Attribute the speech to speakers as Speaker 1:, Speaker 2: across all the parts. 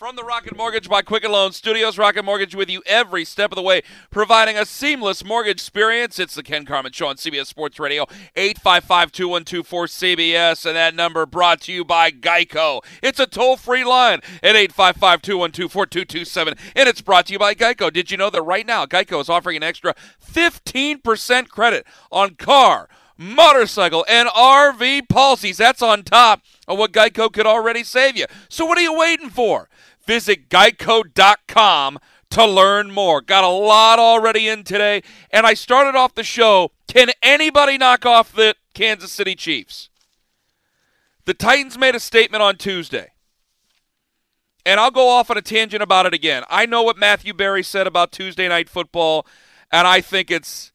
Speaker 1: from the Rocket Mortgage by Quicken Loan Studios. Rocket Mortgage with you every step of the way, providing a seamless mortgage experience. It's the Ken Carman Show on CBS Sports Radio, 855-212-4CBS, and that number brought to you by Geico. It's a toll-free line at 855-212-4227, and it's brought to you by Geico. Did you know that right now Geico is offering an extra 15% credit on car, motorcycle, and RV policies? That's on top of what Geico could already save you. So what are you waiting for? Visit geico.com to learn more. Got a lot already in today, and I started off the show. Can anybody knock off the Kansas City Chiefs? The Titans made a statement on Tuesday. And I'll go off on a tangent about it again. I know what Matthew Berry said about Tuesday night football, and I think it's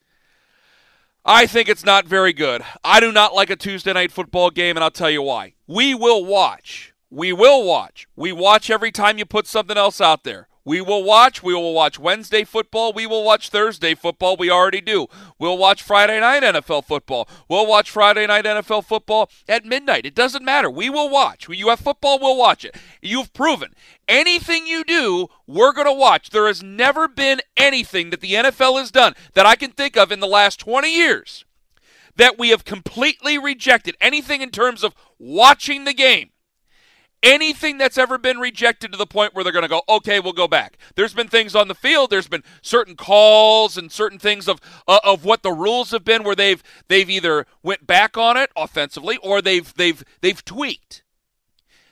Speaker 1: I think it's not very good. I do not like a Tuesday night football game, and I'll tell you why. We will watch. We will watch. We watch every time you put something else out there. We will watch. We will watch Wednesday football. We will watch Thursday football. We already do. We'll watch Friday night NFL football. We'll watch Friday night NFL football at midnight. It doesn't matter. We will watch. When you have football, we'll watch it. You've proven anything you do, we're going to watch. There has never been anything that the NFL has done that I can think of in the last 20 years that we have completely rejected. Anything in terms of watching the game anything that's ever been rejected to the point where they're going to go, okay, we'll go back. There's been things on the field. There's been certain calls and certain things of uh, of what the rules have been where they've they've either went back on it offensively or they've they've they've tweaked.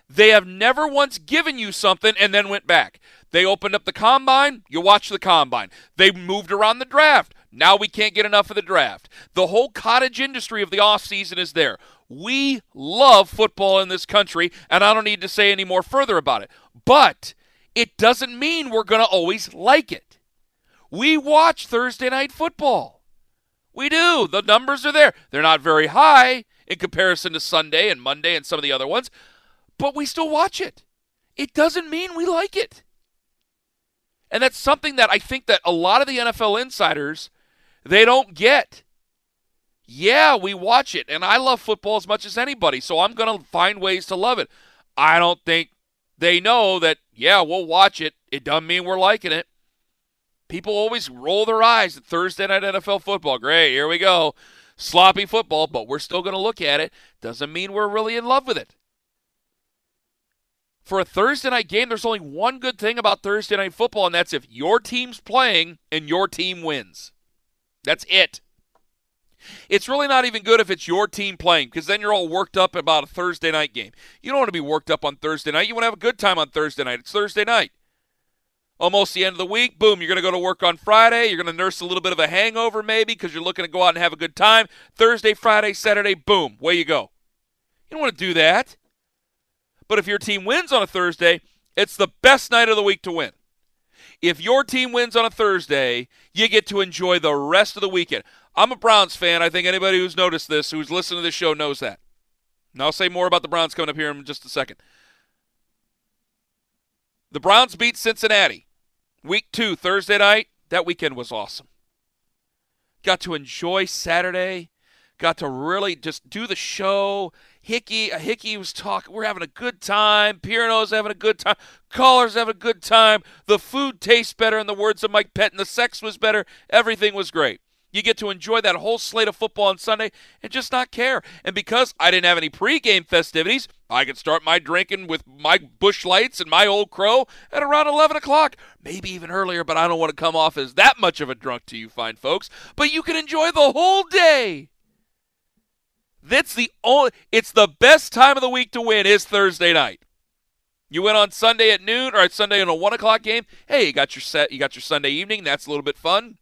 Speaker 1: They have never once given you something and then went back. They opened up the combine, you watch the combine. They moved around the draft. Now we can't get enough of the draft. The whole cottage industry of the offseason is there. We love football in this country, and I don't need to say any more further about it. But it doesn't mean we're going to always like it. We watch Thursday night football. We do. The numbers are there. They're not very high in comparison to Sunday and Monday and some of the other ones, but we still watch it. It doesn't mean we like it. And that's something that I think that a lot of the NFL insiders they don't get. Yeah, we watch it, and I love football as much as anybody, so I'm going to find ways to love it. I don't think they know that, yeah, we'll watch it. It doesn't mean we're liking it. People always roll their eyes at Thursday night NFL football. Great, here we go. Sloppy football, but we're still going to look at it. Doesn't mean we're really in love with it. For a Thursday night game, there's only one good thing about Thursday night football, and that's if your team's playing and your team wins. That's it. It's really not even good if it's your team playing because then you're all worked up about a Thursday night game. You don't want to be worked up on Thursday night. You want to have a good time on Thursday night. It's Thursday night. Almost the end of the week. Boom, you're going to go to work on Friday. You're going to nurse a little bit of a hangover maybe because you're looking to go out and have a good time. Thursday, Friday, Saturday, boom, way you go. You don't want to do that. But if your team wins on a Thursday, it's the best night of the week to win. If your team wins on a Thursday, you get to enjoy the rest of the weekend. I'm a Browns fan. I think anybody who's noticed this, who's listened to this show, knows that. And I'll say more about the Browns coming up here in just a second. The Browns beat Cincinnati. Week two, Thursday night. That weekend was awesome. Got to enjoy Saturday. Got to really just do the show. Hickey, Hickey was talking. We're having a good time. Pirano's having a good time. Callers having a good time. The food tastes better, in the words of Mike Pettine. The sex was better. Everything was great. You get to enjoy that whole slate of football on Sunday and just not care. And because I didn't have any pregame festivities, I could start my drinking with my Busch Lights and my Old Crow at around 11 o'clock, maybe even earlier, but I don't want to come off as that much of a drunk to you fine folks. But you can enjoy the whole day. That's the only. It's the best time of the week to win is Thursday night. You went on Sunday at noon or at Sunday in a one o'clock game. Hey, you got your set. You got your Sunday evening. That's a little bit fun.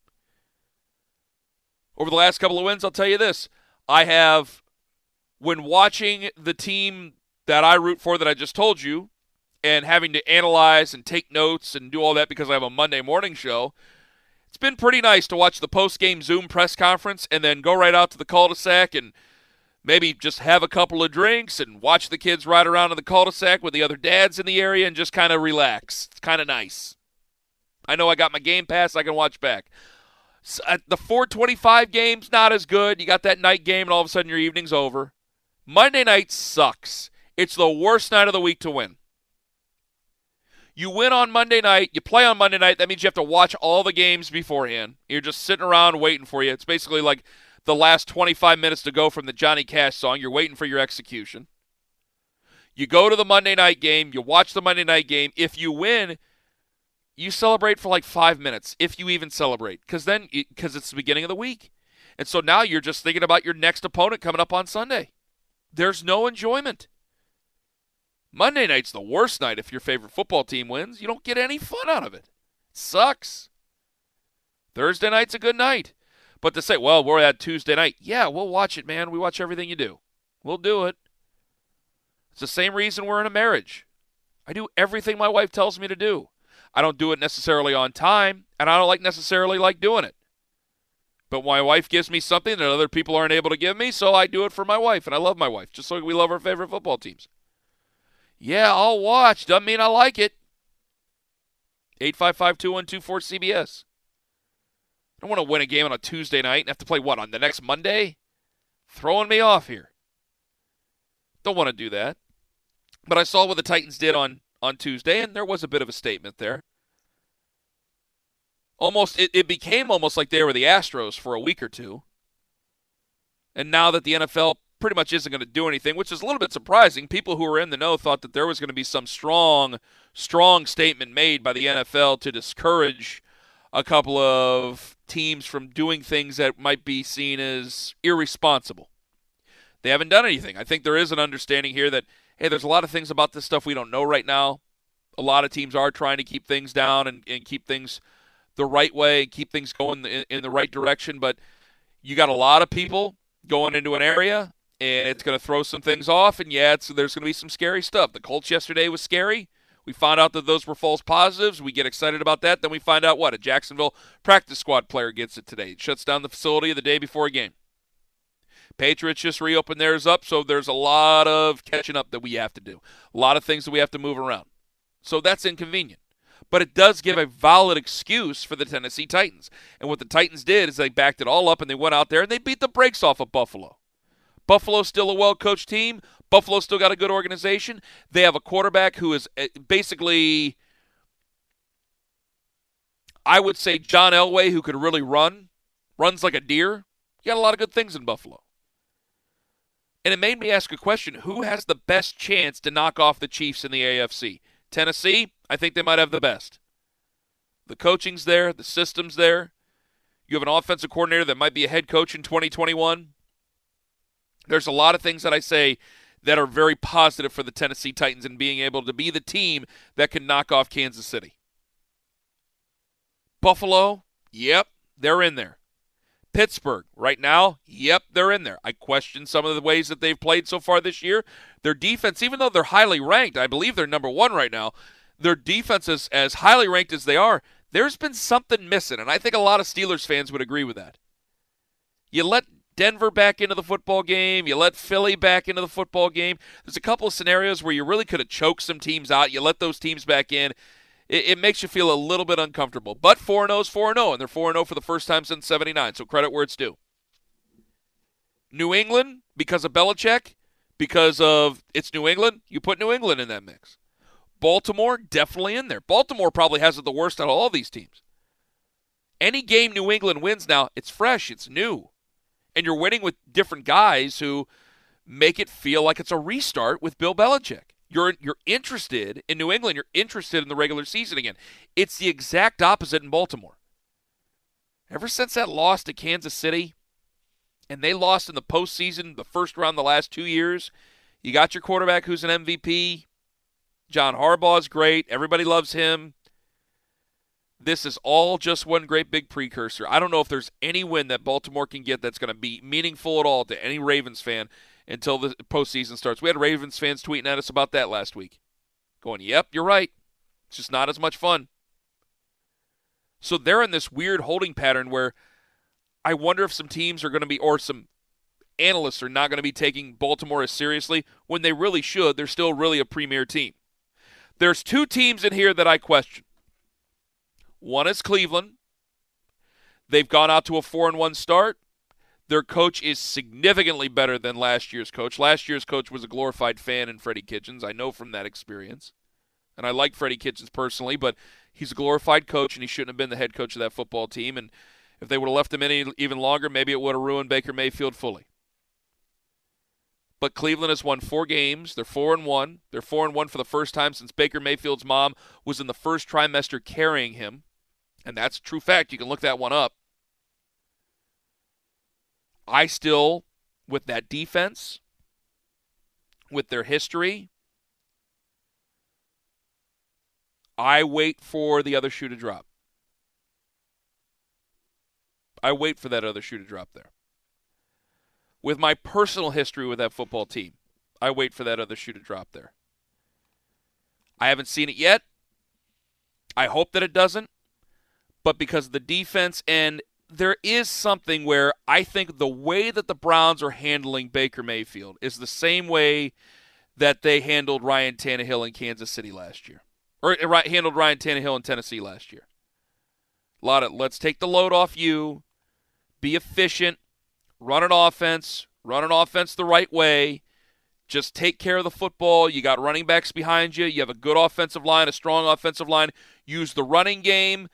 Speaker 1: Over the last couple of wins, I'll tell you this: I have, when watching the team that I root for, that I just told you, and having to analyze and take notes and do all that because I have a Monday morning show. It's been pretty nice to watch the post game Zoom press conference and then go right out to the cul-de-sac and maybe just have a couple of drinks and watch the kids ride around in the cul-de-sac with the other dads in the area and just kind of relax. It's kind of nice. I know I got my game pass, I can watch back. So at uh, the 425 game's not as good. You got that night game and all of a sudden your evening's over. Monday night sucks. It's the worst night of the week to win. You win on Monday night, you play on Monday night, that means you have to watch all the games beforehand. You're just sitting around waiting for you. It's basically like the last 25 minutes to go from the Johnny Cash song. You're waiting for your execution. You go to the Monday night game, you watch the Monday night game. If you win, you celebrate for like five minutes, if you even celebrate, because then because it's the beginning of the week, and so now you're just thinking about your next opponent coming up on Sunday. There's no enjoyment. Monday night's the worst night if your favorite football team wins. You don't get any fun out of it. it sucks. Thursday night's a good night. But to say, well, we're at Tuesday night, yeah, we'll watch it, man. We watch everything you do. We'll do it. It's the same reason we're in a marriage. I do everything my wife tells me to do. I don't do it necessarily on time, and I don't like necessarily like doing it. But my wife gives me something that other people aren't able to give me, so I do it for my wife, and I love my wife, just like we love our favorite football teams. Yeah, I'll watch. Doesn't mean I like it. 855 2124 CBS. I don't want to win a game on a Tuesday night and have to play what on the next Monday? Throwing me off here. Don't want to do that. But I saw what the Titans did on on Tuesday, and there was a bit of a statement there. Almost, it, it became almost like they were the Astros for a week or two. And now that the NFL pretty much isn't going to do anything, which is a little bit surprising. People who were in the know thought that there was going to be some strong, strong statement made by the NFL to discourage a couple of teams from doing things that might be seen as irresponsible. They haven't done anything. I think there is an understanding here that, hey, there's a lot of things about this stuff we don't know right now. A lot of teams are trying to keep things down and, and keep things the right way, and keep things going in, in the right direction. But you got a lot of people going into an area and it's going to throw some things off. And yeah, there's going to be some scary stuff. The Colts yesterday was scary. We find out that those were false positives. We get excited about that. Then we find out what a Jacksonville practice squad player gets it today. It shuts down the facility the day before a game. Patriots just reopened theirs up, so there's a lot of catching up that we have to do. A lot of things that we have to move around. So that's inconvenient. But it does give a valid excuse for the Tennessee Titans. And what the Titans did is they backed it all up and they went out there and they beat the brakes off of Buffalo. Buffalo's still a well coached team. Buffalo's still got a good organization. They have a quarterback who is eh, basically, I would say, John Elway, who could really run, runs like a deer. You got a lot of good things in Buffalo. And it made me ask a question who has the best chance to knock off the Chiefs in the AFC? Tennessee, I think they might have the best. The coaching's there, the system's there. You have an offensive coordinator that might be a head coach in 2021. There's a lot of things that I say that are very positive for the Tennessee Titans and being able to be the team that can knock off Kansas City. Buffalo, yep, they're in there. Pittsburgh, right now, yep, they're in there. I question some of the ways that they've played so far this year. Their defense, even though they're highly ranked, I believe they're number one right now, their defense is as highly ranked as they are, there's been something missing, and I think a lot of Steelers fans would agree with that. You let Denver back into the football game. You let Philly back into the football game. There's a couple of scenarios where you really could have choked some teams out. You let those teams back in. It, it makes you feel a little bit uncomfortable. But 4 0 is 4 0, and they're 4 0 for the first time since 79, so credit where it's due. New England, because of Belichick, because of it's New England, you put New England in that mix. Baltimore, definitely in there. Baltimore probably has it the worst out of all these teams. Any game New England wins now, it's fresh, it's new and you're winning with different guys who make it feel like it's a restart with Bill Belichick. You're you're interested in New England. You're interested in the regular season again. It's the exact opposite in Baltimore. Ever since that loss to Kansas City, and they lost in the postseason, the first round, the last two years. You got your quarterback who's an MVP. John Harbaugh is great. Everybody loves him. This is all just one great big precursor. I don't know if there's any win that Baltimore can get that's going to be meaningful at all to any Ravens fan until the postseason starts. We had Ravens fans tweeting at us about that last week, going, "Yep, you're right. It's just not as much fun." So they're in this weird holding pattern where I wonder if some teams are going to be, or some analysts are not going to be taking Baltimore as seriously when they really should. They're still really a premier team. There's two teams in here that I question. One is Cleveland. They've gone out to a 4 and 1 start. Their coach is significantly better than last year's coach. Last year's coach was a glorified fan in Freddie Kitchens. I know from that experience. And I like Freddie Kitchens personally, but he's a glorified coach and he shouldn't have been the head coach of that football team. And if they would have left him in even longer, maybe it would have ruined Baker Mayfield fully. But Cleveland has won four games. They're four and one. They're four and one for the first time since Baker Mayfield's mom was in the first trimester carrying him. And that's true fact. You can look that one up. I still, with that defense, with their history, I wait for the other shoe to drop. I wait for that other shoe to drop there. With my personal history with that football team, I wait for that other shoe to drop there. I haven't seen it yet. I hope that it doesn't. But because of the defense, and there is something where I think the way that the Browns are handling Baker Mayfield is the same way that they handled Ryan Tannehill in Kansas City last year or uh, handled Ryan Tannehill in Tennessee last year. A lot of let's take the load off you, be efficient, run an offense, run an offense the right way. Just take care of the football. You got running backs behind you. You have a good offensive line, a strong offensive line. Use the running game,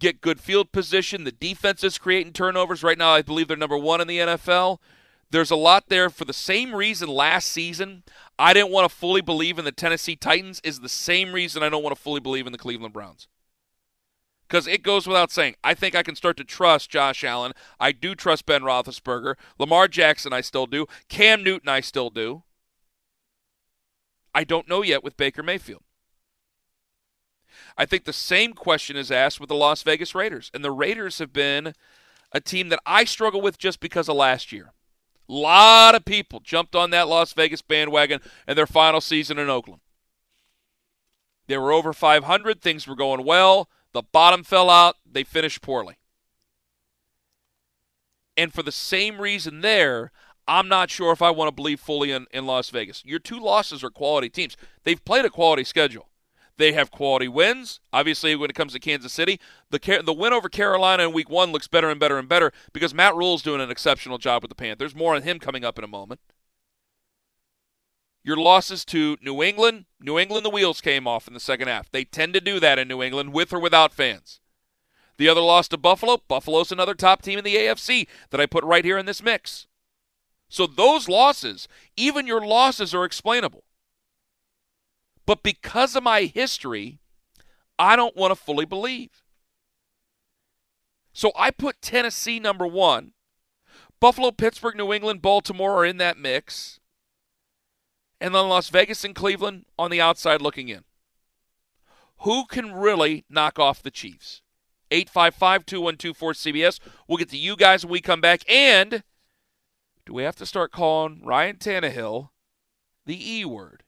Speaker 1: get good field position. The defense is creating turnovers. Right now, I believe they're number one in the NFL. There's a lot there for the same reason last season I didn't want to fully believe in the Tennessee Titans is the same reason I don't want to fully believe in the Cleveland Browns. Because it goes without saying, I think I can start to trust Josh Allen. I do trust Ben Roethlisberger. Lamar Jackson, I still do. Cam Newton, I still do. I don't know yet with Baker Mayfield. I think the same question is asked with the Las Vegas Raiders. And the Raiders have been a team that I struggle with just because of last year. A lot of people jumped on that Las Vegas bandwagon in their final season in Oakland. They were over 500. Things were going well. The bottom fell out. They finished poorly. And for the same reason there, I'm not sure if I want to believe fully in, in Las Vegas. Your two losses are quality teams. They've played a quality schedule. They have quality wins. Obviously, when it comes to Kansas City, the the win over Carolina in Week One looks better and better and better because Matt Rhule's doing an exceptional job with the Panthers. More on him coming up in a moment. Your losses to New England, New England, the wheels came off in the second half. They tend to do that in New England, with or without fans. The other loss to Buffalo, Buffalo's another top team in the AFC that I put right here in this mix. So those losses, even your losses, are explainable. But because of my history, I don't want to fully believe. So I put Tennessee number one. Buffalo, Pittsburgh, New England, Baltimore are in that mix. And then Las Vegas and Cleveland on the outside looking in. Who can really knock off the Chiefs? 855 2124 CBS. We'll get to you guys when we come back. And do we have to start calling Ryan Tannehill the E word?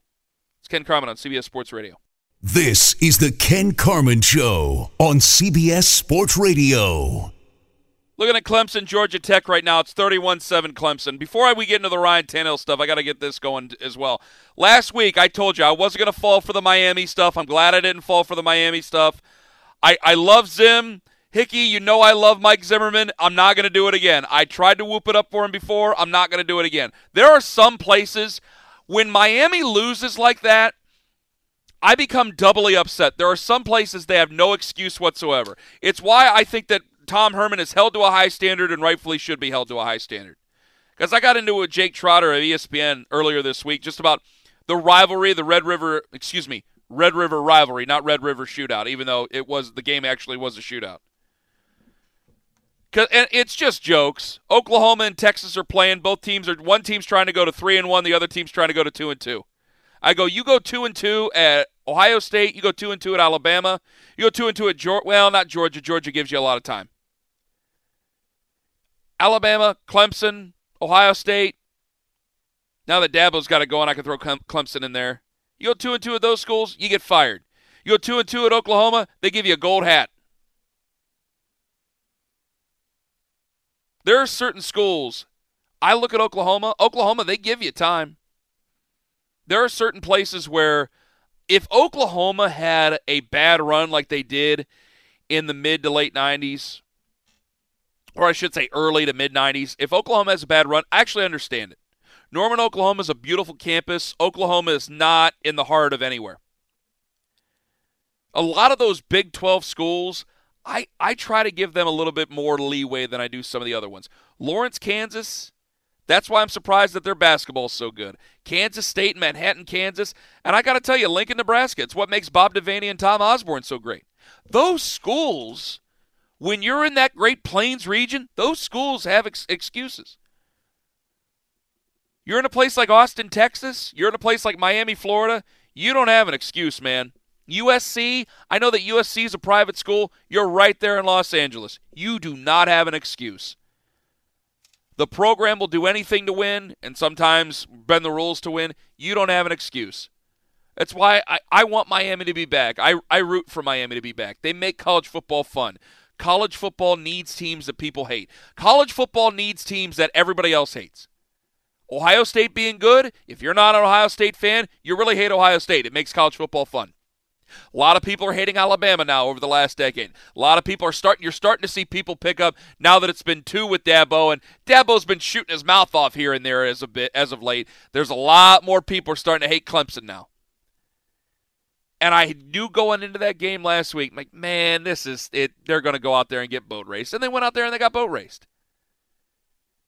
Speaker 1: Ken Carman on CBS Sports Radio.
Speaker 2: This is the Ken Carman Show on CBS Sports Radio.
Speaker 1: Looking at Clemson, Georgia Tech right now. It's 31 7 Clemson. Before we get into the Ryan Tannehill stuff, I got to get this going as well. Last week, I told you I wasn't going to fall for the Miami stuff. I'm glad I didn't fall for the Miami stuff. I, I love Zim. Hickey, you know I love Mike Zimmerman. I'm not going to do it again. I tried to whoop it up for him before. I'm not going to do it again. There are some places when Miami loses like that, I become doubly upset. There are some places they have no excuse whatsoever. It's why I think that Tom Herman is held to a high standard and rightfully should be held to a high standard. Because I got into it with Jake Trotter of ESPN earlier this week just about the rivalry, the Red River, excuse me, Red River rivalry, not Red River shootout, even though it was the game actually was a shootout. Cause, and it's just jokes. Oklahoma and Texas are playing. Both teams are one team's trying to go to three and one, the other team's trying to go to two and two. I go, you go two and two at Ohio State, you go two and two at Alabama, you go two and two at Georgia. Well, not Georgia. Georgia gives you a lot of time. Alabama, Clemson, Ohio State. Now that Dabo's got to go, I can throw Clemson in there. You go two and two at those schools, you get fired. You go two and two at Oklahoma, they give you a gold hat. There are certain schools. I look at Oklahoma. Oklahoma, they give you time. There are certain places where if Oklahoma had a bad run like they did in the mid to late 90s, or I should say early to mid 90s, if Oklahoma has a bad run, I actually understand it. Norman, Oklahoma is a beautiful campus. Oklahoma is not in the heart of anywhere. A lot of those Big 12 schools, I, I try to give them a little bit more leeway than I do some of the other ones. Lawrence, Kansas, that's why I'm surprised that their basketball is so good. Kansas State, Manhattan, Kansas, and I got to tell you, Lincoln, Nebraska, it's what makes Bob Devaney and Tom Osborne so great. Those schools, when you're in that Great Plains region, those schools have ex- excuses. You're in a place like Austin, Texas, you're in a place like Miami, Florida, you don't have an excuse, man. USC, I know that USC is a private school. You're right there in Los Angeles. You do not have an excuse. The program will do anything to win and sometimes bend the rules to win. You don't have an excuse. That's why I, I want Miami to be back. I, I root for Miami to be back. They make college football fun. College football needs teams that people hate. College football needs teams that everybody else hates. Ohio State being good, if you're not an Ohio State fan, you really hate Ohio State. It makes college football fun. A lot of people are hating Alabama now over the last decade. A lot of people are starting. You're starting to see people pick up now that it's been two with Dabo, and Dabo's been shooting his mouth off here and there as a bit as of late. There's a lot more people are starting to hate Clemson now. And I knew going into that game last week, like, man, this is it. They're going to go out there and get boat raced, and they went out there and they got boat raced.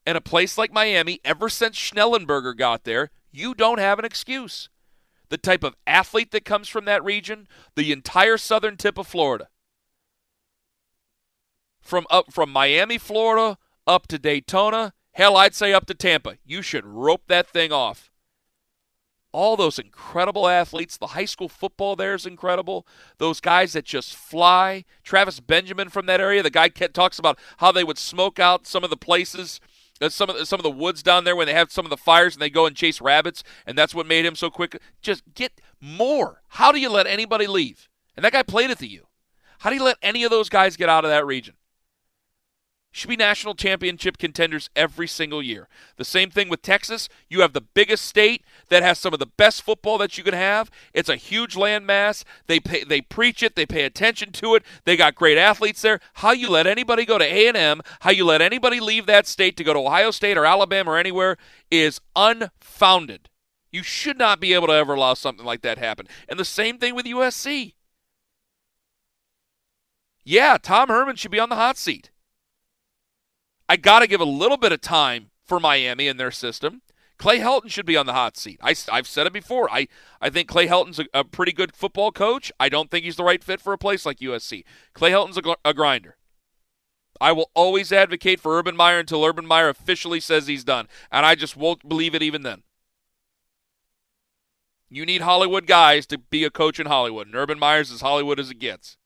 Speaker 1: And a place like Miami, ever since Schnellenberger got there, you don't have an excuse the type of athlete that comes from that region, the entire southern tip of Florida. From up from Miami, Florida, up to Daytona, hell, I'd say up to Tampa. You should rope that thing off. All those incredible athletes. The high school football there is incredible. Those guys that just fly. Travis Benjamin from that area. The guy talks about how they would smoke out some of the places some of the, some of the woods down there when they have some of the fires and they go and chase rabbits, and that's what made him so quick. Just get more. How do you let anybody leave? And that guy played it to you. How do you let any of those guys get out of that region? Should be national championship contenders every single year. The same thing with Texas. You have the biggest state that has some of the best football that you can have. It's a huge landmass. They pay, they preach it. They pay attention to it. They got great athletes there. How you let anybody go to A&M, how you let anybody leave that state to go to Ohio State or Alabama or anywhere is unfounded. You should not be able to ever allow something like that happen. And the same thing with USC. Yeah, Tom Herman should be on the hot seat. I got to give a little bit of time for Miami and their system. Clay Helton should be on the hot seat. I, have said it before. I, I think Clay Helton's a, a, pretty good football coach. I don't think he's the right fit for a place like USC. Clay Helton's a, a grinder. I will always advocate for Urban Meyer until Urban Meyer officially says he's done, and I just won't believe it even then. You need Hollywood guys to be a coach in Hollywood, and Urban Meyer's as Hollywood as it gets.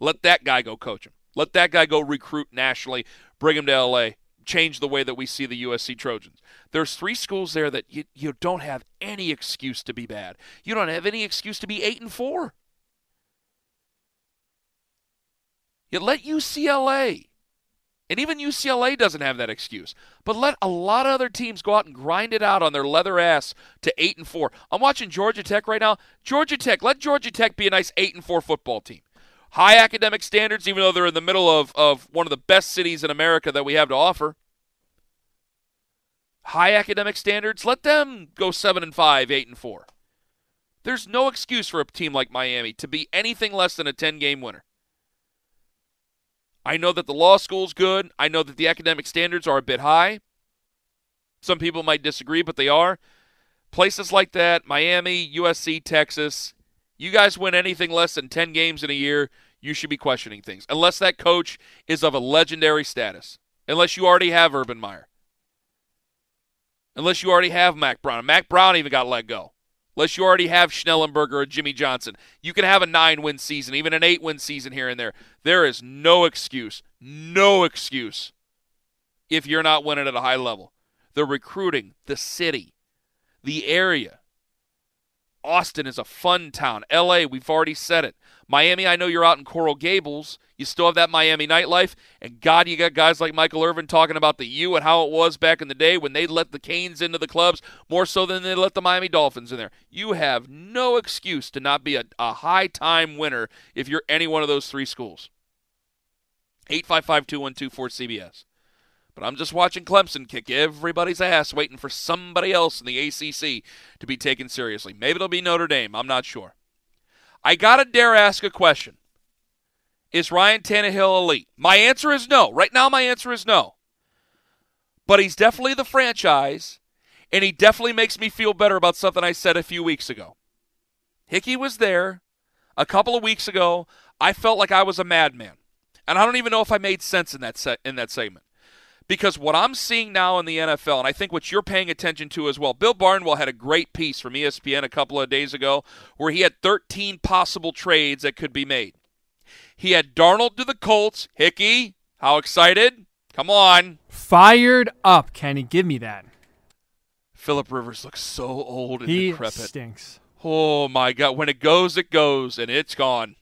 Speaker 1: Let that guy go coach him. Let that guy go recruit nationally bring him to LA, change the way that we see the USC Trojans. There's three schools there that you, you don't have any excuse to be bad. You don't have any excuse to be 8 and 4. You let UCLA and even UCLA doesn't have that excuse. But let a lot of other teams go out and grind it out on their leather ass to 8 and 4. I'm watching Georgia Tech right now. Georgia Tech, let Georgia Tech be a nice 8 and 4 football team high academic standards, even though they're in the middle of, of one of the best cities in America that we have to offer. High academic standards, let them go seven and five, eight and four. There's no excuse for a team like Miami to be anything less than a 10 game winner. I know that the law school's good. I know that the academic standards are a bit high. Some people might disagree, but they are. Places like that, Miami, USC, Texas, you guys win anything less than 10 games in a year, you should be questioning things. Unless that coach is of a legendary status. Unless you already have Urban Meyer. Unless you already have Mack Brown. Mack Brown even got let go. Unless you already have Schnellenberger or Jimmy Johnson. You can have a nine win season, even an eight win season here and there. There is no excuse, no excuse if you're not winning at a high level. The recruiting, the city, the area. Austin is a fun town. LA, we've already said it. Miami, I know you're out in Coral Gables. You still have that Miami nightlife. And God, you got guys like Michael Irvin talking about the U and how it was back in the day when they let the Canes into the clubs more so than they let the Miami Dolphins in there. You have no excuse to not be a, a high time winner if you're any one of those three schools. 855 212 cbs but I'm just watching Clemson kick everybody's ass, waiting for somebody else in the ACC to be taken seriously. Maybe it'll be Notre Dame. I'm not sure. I got to dare ask a question Is Ryan Tannehill elite? My answer is no. Right now, my answer is no. But he's definitely the franchise, and he definitely makes me feel better about something I said a few weeks ago. Hickey was there a couple of weeks ago. I felt like I was a madman. And I don't even know if I made sense in that set in that segment. Because what I'm seeing now in the NFL, and I think what you're paying attention to as well, Bill Barnwell had a great piece from ESPN a couple of days ago where he had 13 possible trades that could be made. He had Darnold to the Colts. Hickey, how excited? Come on.
Speaker 3: Fired up, Kenny. Give me that.
Speaker 1: Philip Rivers looks so old and
Speaker 3: he
Speaker 1: decrepit.
Speaker 3: stinks.
Speaker 1: Oh my God! When it goes, it goes, and it's gone.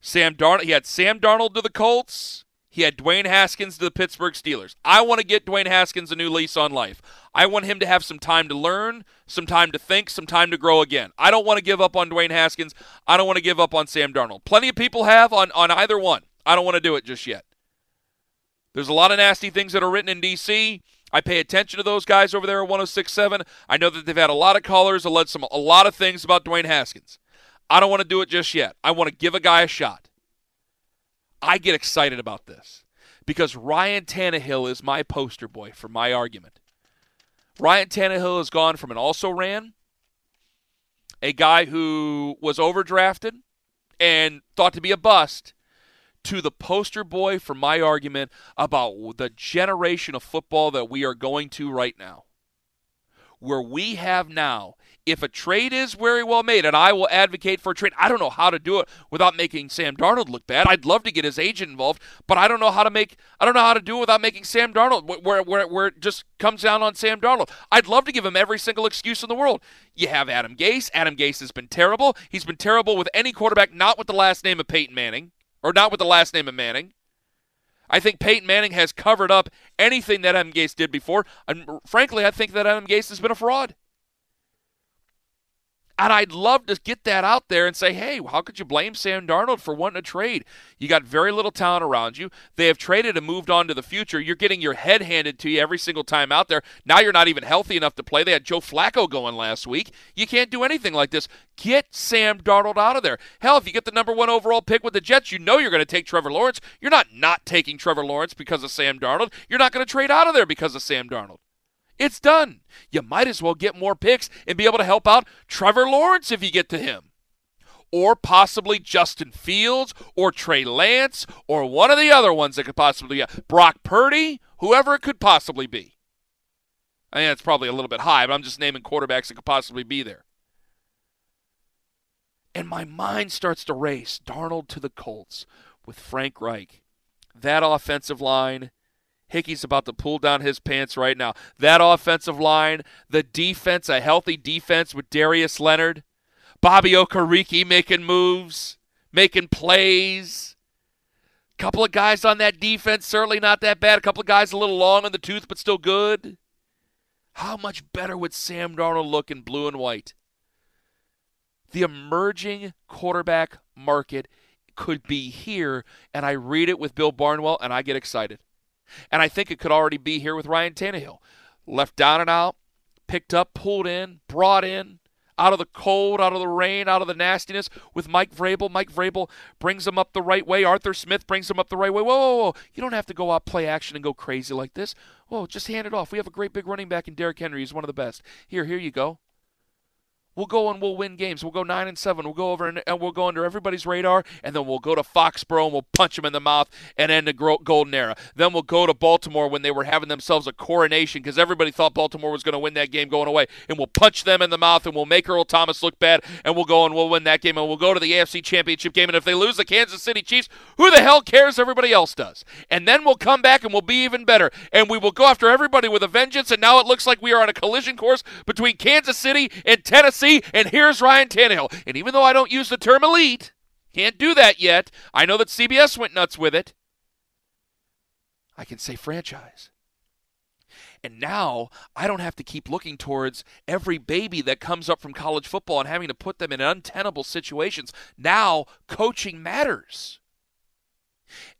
Speaker 1: Sam Darnold. He had Sam Darnold to the Colts. He had Dwayne Haskins to the Pittsburgh Steelers. I want to get Dwayne Haskins a new lease on life. I want him to have some time to learn, some time to think, some time to grow again. I don't want to give up on Dwayne Haskins. I don't want to give up on Sam Darnold. Plenty of people have on, on either one. I don't want to do it just yet. There's a lot of nasty things that are written in D.C. I pay attention to those guys over there at 1067. I know that they've had a lot of callers, alleged some a lot of things about Dwayne Haskins. I don't want to do it just yet. I want to give a guy a shot. I get excited about this because Ryan Tannehill is my poster boy for my argument. Ryan Tannehill has gone from an also ran, a guy who was overdrafted and thought to be a bust, to the poster boy for my argument about the generation of football that we are going to right now. Where we have now if a trade is very well made, and I will advocate for a trade, I don't know how to do it without making Sam Darnold look bad. I'd love to get his agent involved, but I don't know how to make I don't know how to do it without making Sam Darnold where where where it just comes down on Sam Darnold. I'd love to give him every single excuse in the world. You have Adam Gase. Adam Gase has been terrible. He's been terrible with any quarterback, not with the last name of Peyton Manning, or not with the last name of Manning. I think Peyton Manning has covered up anything that Adam Gase did before. And frankly, I think that Adam Gase has been a fraud. And I'd love to get that out there and say, hey, how could you blame Sam Darnold for wanting to trade? You got very little talent around you. They have traded and moved on to the future. You're getting your head handed to you every single time out there. Now you're not even healthy enough to play. They had Joe Flacco going last week. You can't do anything like this. Get Sam Darnold out of there. Hell, if you get the number one overall pick with the Jets, you know you're going to take Trevor Lawrence. You're not not taking Trevor Lawrence because of Sam Darnold. You're not going to trade out of there because of Sam Darnold. It's done. You might as well get more picks and be able to help out Trevor Lawrence if you get to him. Or possibly Justin Fields or Trey Lance or one of the other ones that could possibly be. Brock Purdy, whoever it could possibly be. I mean, that's probably a little bit high, but I'm just naming quarterbacks that could possibly be there. And my mind starts to race. Darnold to the Colts with Frank Reich. That offensive line Hickey's about to pull down his pants right now. That offensive line, the defense, a healthy defense with Darius Leonard, Bobby Okereke making moves, making plays. A Couple of guys on that defense, certainly not that bad. A couple of guys a little long in the tooth, but still good. How much better would Sam Darnold look in blue and white? The emerging quarterback market could be here, and I read it with Bill Barnwell, and I get excited. And I think it could already be here with Ryan Tannehill. Left down and out, picked up, pulled in, brought in, out of the cold, out of the rain, out of the nastiness with Mike Vrabel. Mike Vrabel brings him up the right way. Arthur Smith brings him up the right way. Whoa, whoa, whoa. You don't have to go out, play action, and go crazy like this. Whoa, just hand it off. We have a great big running back in Derrick Henry. He's one of the best. Here, here you go. We'll go and we'll win games. We'll go nine and seven. We'll go over and, and we'll go under everybody's radar, and then we'll go to Foxborough and we'll punch them in the mouth and end the golden era. Then we'll go to Baltimore when they were having themselves a coronation because everybody thought Baltimore was going to win that game going away, and we'll punch them in the mouth and we'll make Earl Thomas look bad, and we'll go and we'll win that game, and we'll go to the AFC Championship game, and if they lose the Kansas City Chiefs, who the hell cares? Everybody else does. And then we'll come back and we'll be even better, and we will go after everybody with a vengeance. And now it looks like we are on a collision course between Kansas City and Tennessee, and here's Ryan Tannehill. And even though I don't use the term elite, can't do that yet. I know that CBS went nuts with it. I can say franchise. And now I don't have to keep looking towards every baby that comes up from college football and having to put them in untenable situations. Now coaching matters.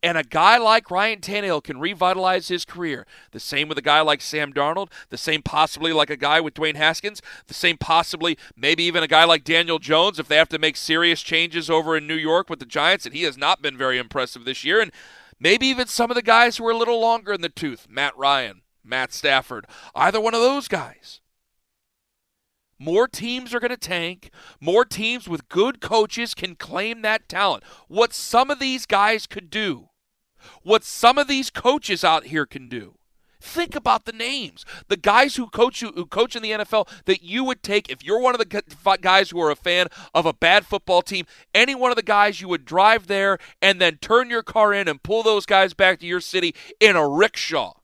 Speaker 1: And a guy like Ryan Tannehill can revitalize his career. The same with a guy like Sam Darnold. The same possibly like a guy with Dwayne Haskins. The same possibly maybe even a guy like Daniel Jones if they have to make serious changes over in New York with the Giants. And he has not been very impressive this year. And maybe even some of the guys who are a little longer in the tooth. Matt Ryan, Matt Stafford. Either one of those guys. More teams are going to tank. More teams with good coaches can claim that talent. What some of these guys could do, what some of these coaches out here can do. Think about the names, the guys who coach you, who coach in the NFL that you would take if you're one of the guys who are a fan of a bad football team. Any one of the guys you would drive there and then turn your car in and pull those guys back to your city in a rickshaw.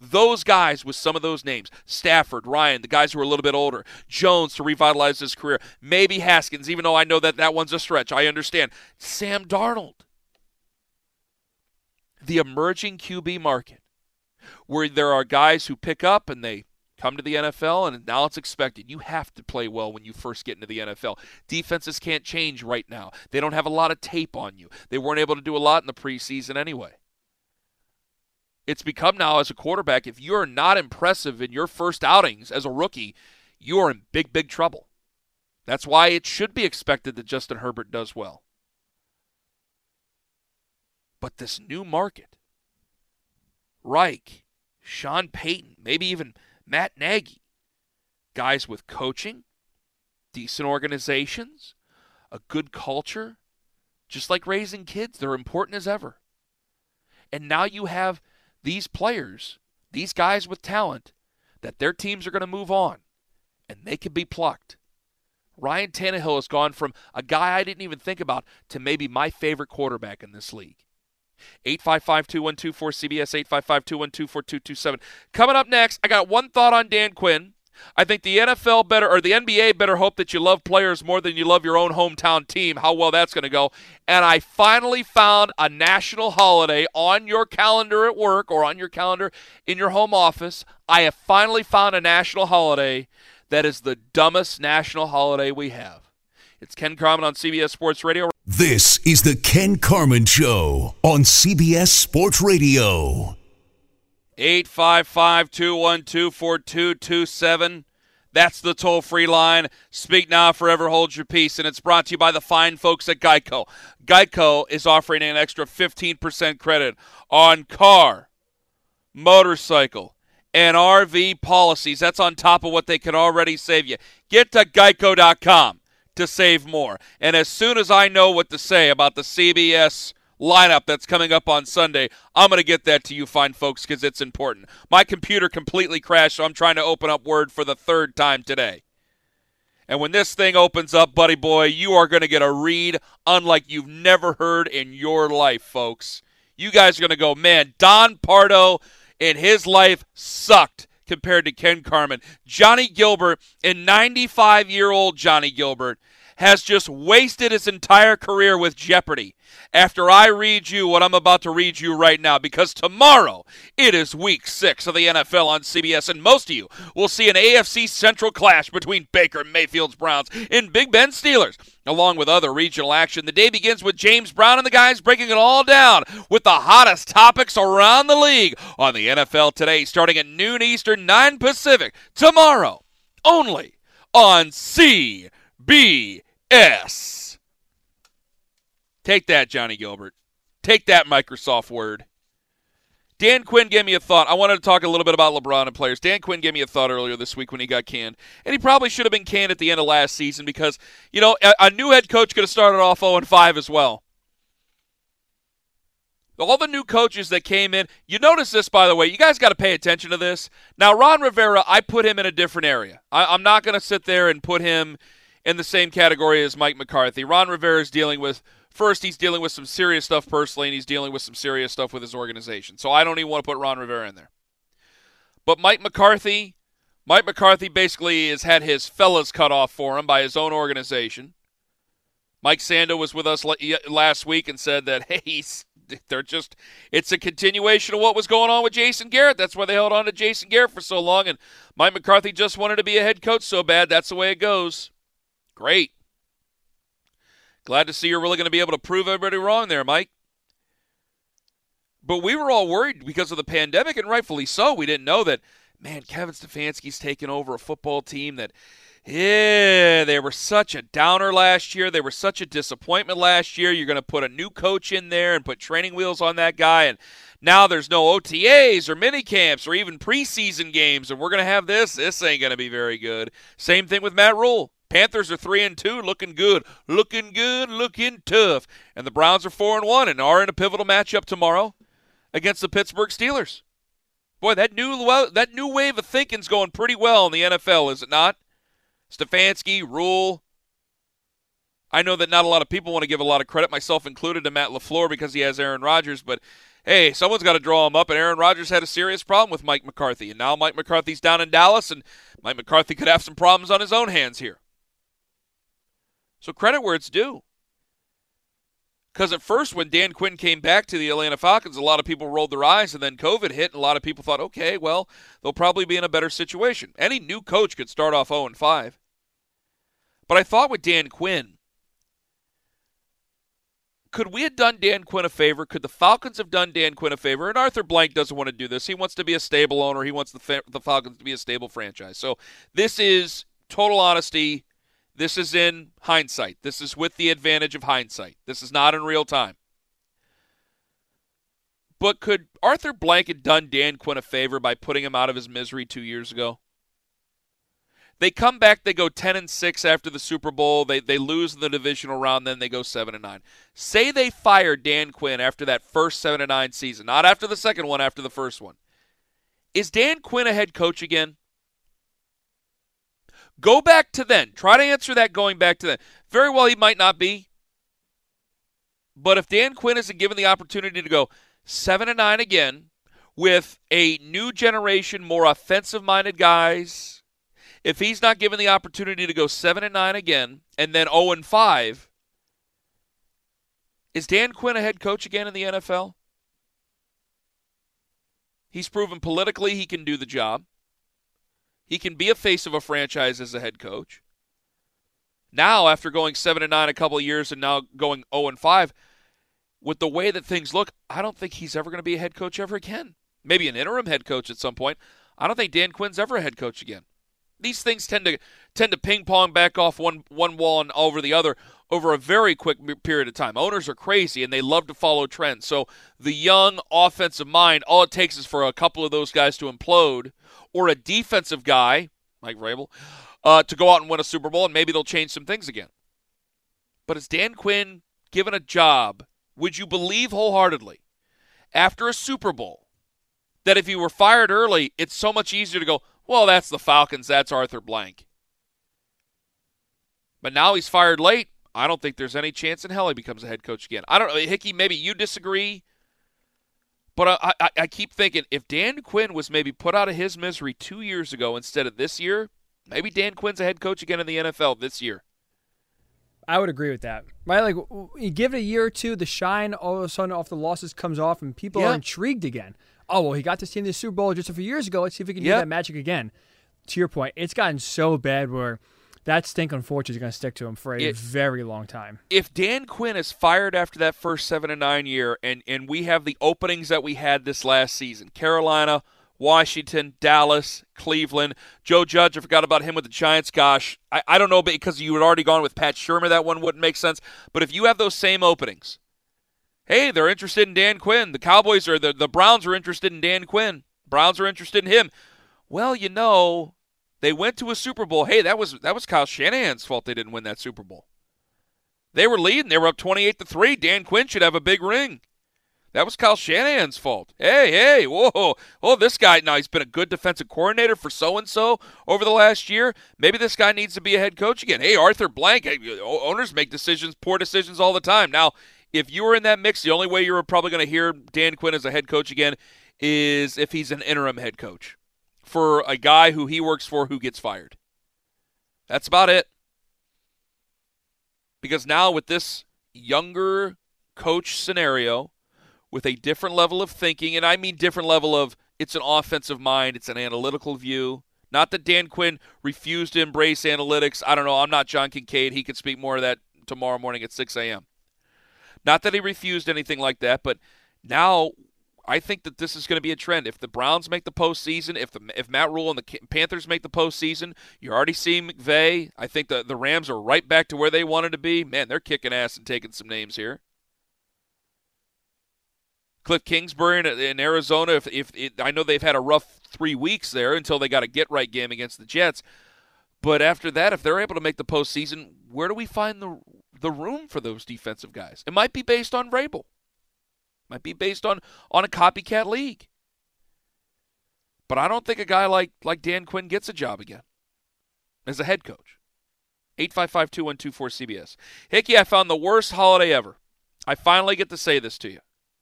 Speaker 1: Those guys with some of those names Stafford, Ryan, the guys who are a little bit older, Jones to revitalize his career, maybe Haskins, even though I know that that one's a stretch. I understand. Sam Darnold. The emerging QB market, where there are guys who pick up and they come to the NFL, and now it's expected. You have to play well when you first get into the NFL. Defenses can't change right now. They don't have a lot of tape on you. They weren't able to do a lot in the preseason anyway it's become now as a quarterback, if you're not impressive in your first outings as a rookie, you are in big, big trouble. That's why it should be expected that Justin Herbert does well. But this new market, Reich, Sean Payton, maybe even Matt Nagy, guys with coaching, decent organizations, a good culture, just like raising kids, they're important as ever. And now you have these players, these guys with talent, that their teams are going to move on and they can be plucked. Ryan Tannehill has gone from a guy I didn't even think about to maybe my favorite quarterback in this league. 855-2124 CBS 855-212-4227. Coming up next, I got one thought on Dan Quinn. I think the NFL better or the NBA better hope that you love players more than you love your own hometown team. How well that's going to go. And I finally found a national holiday on your calendar at work or on your calendar in your home office. I have finally found a national holiday that is the dumbest national holiday we have. It's Ken Carman on CBS Sports Radio.
Speaker 2: This is the Ken Carman Show on CBS Sports Radio.
Speaker 1: 855 212 4227. That's the toll free line. Speak now, forever hold your peace. And it's brought to you by the fine folks at Geico. Geico is offering an extra 15% credit on car, motorcycle, and RV policies. That's on top of what they can already save you. Get to geico.com to save more. And as soon as I know what to say about the CBS lineup that's coming up on Sunday. I'm going to get that to you, fine folks, because it's important. My computer completely crashed, so I'm trying to open up Word for the third time today. And when this thing opens up, buddy boy, you are going to get a read unlike you've never heard in your life, folks. You guys are going to go, man, Don Pardo in his life sucked compared to Ken Carman. Johnny Gilbert, and 95 year old Johnny Gilbert, has just wasted his entire career with Jeopardy after I read you what I'm about to read you right now because tomorrow it is week six of the NFL on CBS, and most of you will see an AFC Central clash between Baker Mayfield's Browns and Big Ben Steelers. Along with other regional action, the day begins with James Brown and the guys breaking it all down with the hottest topics around the league on the NFL today, starting at noon Eastern, 9 Pacific, tomorrow, only on CBS. Take that, Johnny Gilbert. Take that, Microsoft Word. Dan Quinn gave me a thought. I wanted to talk a little bit about LeBron and players. Dan Quinn gave me a thought earlier this week when he got canned. And he probably should have been canned at the end of last season because, you know, a, a new head coach could have started off 0 5 as well. All the new coaches that came in, you notice this, by the way. You guys got to pay attention to this. Now, Ron Rivera, I put him in a different area. I, am not going to sit there and put him in the same category as Mike McCarthy. Ron Rivera is dealing with first, he's dealing with some serious stuff personally, and he's dealing with some serious stuff with his organization. So I don't even want to put Ron Rivera in there. But Mike McCarthy, Mike McCarthy basically has had his fellas cut off for him by his own organization. Mike Sando was with us last week and said that hey, they're just it's a continuation of what was going on with Jason Garrett. That's why they held on to Jason Garrett for so long. And Mike McCarthy just wanted to be a head coach so bad. That's the way it goes. Great. Glad to see you're really going to be able to prove everybody wrong there, Mike. But we were all worried because of the pandemic, and rightfully so. We didn't know that, man, Kevin Stefanski's taken over a football team that yeah, they were such a downer last year. They were such a disappointment last year. You're going to put a new coach in there and put training wheels on that guy. And now there's no OTAs or mini camps or even preseason games. And we're going to have this. This ain't going to be very good. Same thing with Matt Rhule. Panthers are three and two, looking good, looking good, looking tough. And the Browns are four and one and are in a pivotal matchup tomorrow against the Pittsburgh Steelers. Boy, that new that new wave of thinking's going pretty well in the NFL, is it not? Stefanski, Rhule. I know that not a lot of people want to give a lot of credit, myself included, to Matt LaFleur because he has Aaron Rodgers, but hey, someone's got to draw him up, and Aaron Rodgers had a serious problem with Mike McCarthy. And now Mike McCarthy's down in Dallas, and Mike McCarthy could have some problems on his own hands here. So credit where it's due. Because at first, when Dan Quinn came back to the Atlanta Falcons, a lot of people rolled their eyes, and then COVID hit, and a lot of people thought, okay, well, they'll probably be in a better situation. Any new coach could start off 0 5. But I thought with Dan Quinn, could we have done Dan Quinn a favor? Could the Falcons have done Dan Quinn a favor? And Arthur Blank doesn't want to do this. He wants to be a stable owner. He wants the the Falcons to be a stable franchise. So this is total honesty. This is in hindsight. This is with the advantage of hindsight. This is not in real time. But could Arthur Blank have done Dan Quinn a favor by putting him out of his misery two years ago? They come back, they go 10 and 6 after the Super Bowl. They, they lose the divisional round, then they go 7 and 9. Say they fire Dan Quinn after that first 7 and 9 season, not after the second one, after the first one. Is Dan Quinn a head coach again? Go back to then. Try to answer that going back to then. Very well, he might not be. But if Dan Quinn isn't given the opportunity to go 7 and 9 again with a new generation, more offensive minded guys, if he's not given the opportunity to go 7 and 9 again and then 0 and 5, is Dan Quinn a head coach again in the NFL? He's proven politically he can do the job. He can be a face of a franchise as a head coach. Now, after going seven and nine a couple of years and now going zero oh and five, with the way that things look, I don't think he's ever going to be a head coach ever again. Maybe an interim head coach at some point. I don't think Dan Quinn's ever a head coach again. These things tend to tend to ping pong back off one one wall and over the other over a very quick period of time. Owners are crazy and they love to follow trends. So the young offensive mind, all it takes is for a couple of those guys to implode, or a defensive guy, Mike Vrabel, uh, to go out and win a Super Bowl, and maybe they'll change some things again. But is Dan Quinn given a job? Would you believe wholeheartedly after a Super Bowl that if he were fired early, it's so much easier to go, well, that's the Falcons, that's Arthur Blank. But now he's fired late. I don't think there's any chance in hell he becomes a head coach again. I don't know, Hickey. Maybe you disagree. But I, I, I, keep thinking if Dan Quinn was maybe put out of his misery two years ago instead of this year, maybe Dan Quinn's a head coach again in the NFL this year.
Speaker 3: I would agree with that. Right? Like you give it a year or two, the shine all of a sudden off the losses comes off, and people yeah. are intrigued again. Oh well, he got this team to the Super Bowl just a few years ago. Let's see if we can do that magic again. To your point, it's gotten so bad where that stink unfortunately is going to stick to him for a it, very long time.
Speaker 1: If Dan Quinn is fired after that first seven and nine year, and and we have the openings that we had this last season, Carolina, Washington, Dallas, Cleveland, Joe Judge, I forgot about him with the Giants. Gosh, I, I don't know because you had already gone with Pat Shurmur, that one wouldn't make sense. But if you have those same openings, Hey, they're interested in Dan Quinn. The Cowboys or the, the Browns are interested in Dan Quinn. Browns are interested in him. Well, you know, they went to a Super Bowl. Hey, that was that was Kyle Shanahan's fault they didn't win that Super Bowl. They were leading. They were up 28 to 3. Dan Quinn should have a big ring. That was Kyle Shanahan's fault. Hey, hey, whoa. Oh, this guy, now he's been a good defensive coordinator for so and so over the last year. Maybe this guy needs to be a head coach again. Hey, Arthur Blank, owners make decisions, poor decisions all the time. Now, if you were in that mix, the only way you're probably going to hear Dan Quinn as a head coach again is if he's an interim head coach for a guy who he works for who gets fired. That's about it. Because now with this younger coach scenario, with a different level of thinking, and I mean different level of it's an offensive mind, it's an analytical view. Not that Dan Quinn refused to embrace analytics. I don't know. I'm not John Kincaid. He could speak more of that tomorrow morning at 6 a.m. Not that he refused anything like that, but now I think that this is going to be a trend. If the Browns make the postseason, if the if Matt Rhule and the Panthers make the postseason, you're already seeing McVay. I think the the Rams are right back to where they wanted to be. Man, they're kicking ass and taking some names here. Cliff Kingsbury in, in Arizona. If, if it, I know they've had a rough three weeks there until they got a get right game against the Jets, but after that, if they're able to make the postseason, where do we find the the room for those defensive guys? It might be based on Vrabel. Might be based on on a copycat league. But I don't think a guy like like Dan Quinn gets a job again as a head coach. 855-2124-CBS. Hickey, I found the worst holiday ever. I finally get to say this to you.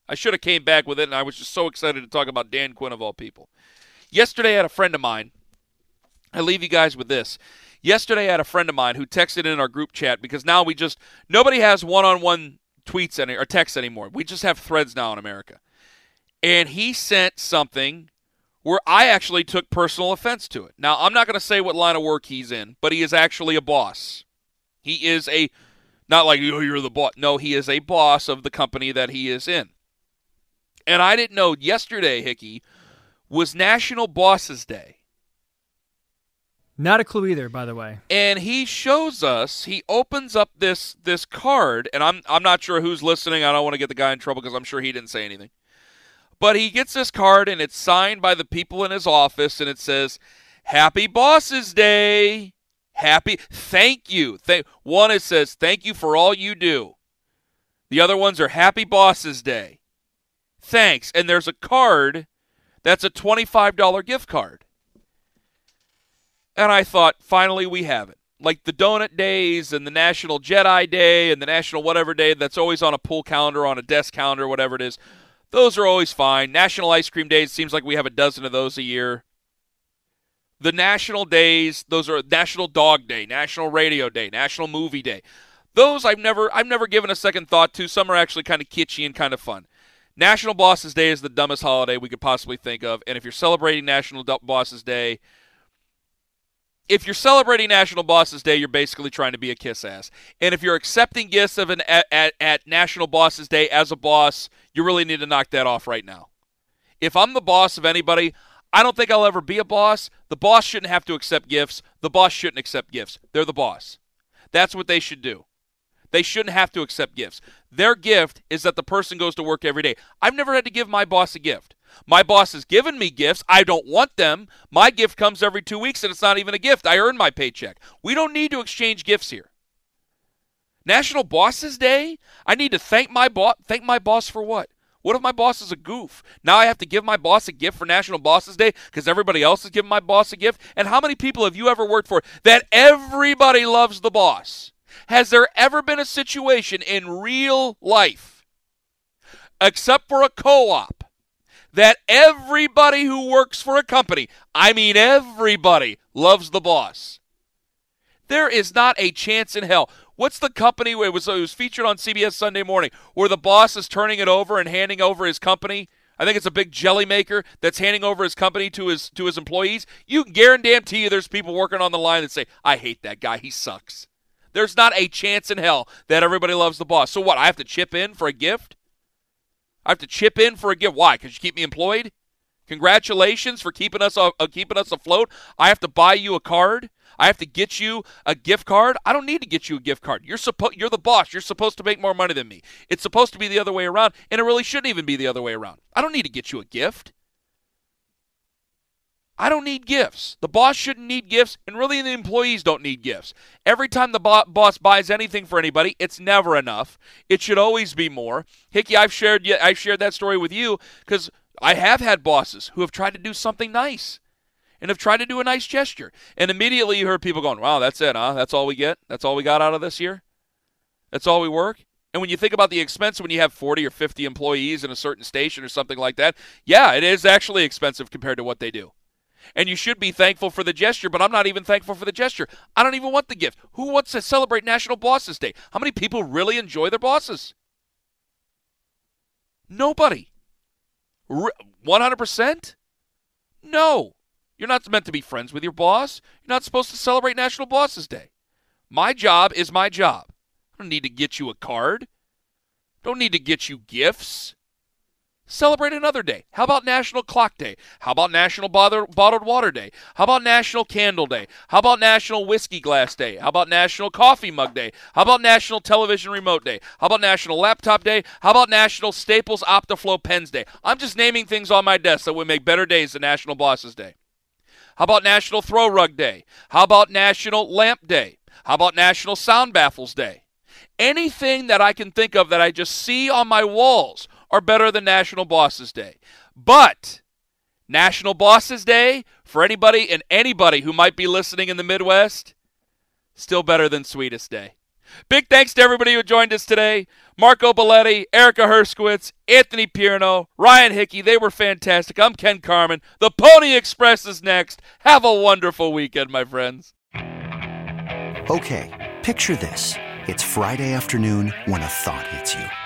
Speaker 1: I should have came back with it, and I was just so excited to talk about Dan Quinn of all people. Yesterday, I had a friend of mine. I leave you guys with this. Yesterday, I had a friend of mine who texted in our group chat because now we just nobody has one-on-one tweets any, or texts anymore. We just have threads now in America. And he sent something where I actually took personal offense to it. Now, I'm not going to say what line of work he's in, but he is actually a boss. He is a not like oh, you're the boss. No, he is a boss of the company that he is in. And I didn't know yesterday, Hickey, was National Bosses Day.
Speaker 3: Not a clue either, by the way.
Speaker 1: And he shows us, he opens up this this card, and I'm I'm not sure who's listening. I don't want to get the guy in trouble because I'm sure he didn't say anything. But he gets this card and it's signed by the people in his office and it says, Happy Bosses Day. Happy thank you. Th- one it says, Thank you for all you do. The other ones are Happy Bosses Day thanks. And there's a card that's a $25 gift card. And I thought, finally, we have it. Like the donut days and the National Jedi Day and the National whatever day that's always on a pool calendar, on a desk calendar, whatever it is. Those are always fine. National Ice Cream Days seems like we have a dozen of those a year. The national days, those are National Dog Day, National Radio Day, National Movie Day. Those I've never I've never given a second thought to. Some are actually kind of kitschy and kind of fun. National Bosses Day is the dumbest holiday we could possibly think of. And if you're celebrating National Bosses Day, if you're celebrating National Bosses Day, you're basically trying to be a kiss ass. And if you're accepting gifts of an at, at, at National Bosses Day as a boss, you really need to knock that off right now. If I'm the boss of anybody, I don't think I'll ever be a boss. The boss shouldn't have to accept gifts. The boss shouldn't accept gifts. They're the boss. That's what they should do. They shouldn't have to accept gifts. Their gift is that the person goes to work every day. I've never had to give my boss a gift. My boss has given me gifts. I don't want them. My gift comes every two weeks, and it's not even a gift. I earn my paycheck. We don't need to exchange gifts here. National Bosses Day? I need to thank my boss. Thank my boss for what? What if my boss is a goof? Now I have to give my boss a gift for National Bosses Day because everybody else is giving my boss a gift? And how many people have you ever worked for that everybody loves the boss? Has there ever been a situation in real life, except for a co op, that everybody who works for a company, I mean everybody, loves the boss? There is not a chance in hell. What's the company it was, it was featured on CBS Sunday morning where the boss is turning it over and handing over his company? I think it's a big jelly maker that's handing over his company to his to his employees. You can guarantee you there's people working on the line that say, I hate that guy. He sucks. There's not a chance in hell that everybody loves the boss. So what? I have to chip in for a gift? I have to chip in for a gift. Why? Because you keep me employed? Congratulations for keeping us uh, keeping us afloat. I have to buy you a card. I have to get you a gift card. I don't need to get you a gift card. You're supposed you're the boss. You're supposed to make more money than me. It's supposed to be the other way around, and it really shouldn't even be the other way around. I don't need to get you a gift. I don't need gifts. The boss shouldn't need gifts, and really the employees don't need gifts. Every time the bo- boss buys anything for anybody, it's never enough. It should always be more. Hickey, I've shared I've shared that story with you because I have had bosses who have tried to do something nice and have tried to do a nice gesture, and immediately you heard people going, "Wow, that's it, huh? That's all we get? That's all we got out of this year? That's all we work?" And when you think about the expense when you have 40 or 50 employees in a certain station or something like that, yeah, it is actually expensive compared to what they do and you should be thankful for the gesture, but I'm not even thankful for the gesture. I don't even want the gift. Who wants to celebrate National Bosses Day? How many people really enjoy their bosses? Nobody. 100%? No. You're not meant to be friends with your boss. You're not supposed to celebrate National Bosses Day. My job is my job. I don't need to get you a card. Don't need to get you gifts. Celebrate another day. How about National Clock Day? How about National Bottled Water Day? How about National Candle Day? How about National Whiskey Glass Day? How about National Coffee Mug Day? How about National Television Remote Day? How about National Laptop Day? How about National Staples Optiflow Pens Day? I'm just naming things on my desk that would make better days than National Bosses Day. How about National Throw Rug Day? How about National Lamp Day? How about National Sound Baffles Day? Anything that I can think of that I just see on my walls are better than National Bosses Day. But National Bosses Day, for anybody and anybody who might be listening in the Midwest, still better than Sweetest Day. Big thanks to everybody who joined us today. Marco Belletti, Erica Herskowitz, Anthony Pierno, Ryan Hickey. They were fantastic. I'm Ken Carman. The Pony Express is next. Have a wonderful weekend, my friends.
Speaker 4: Okay, picture this. It's Friday afternoon when a thought hits you.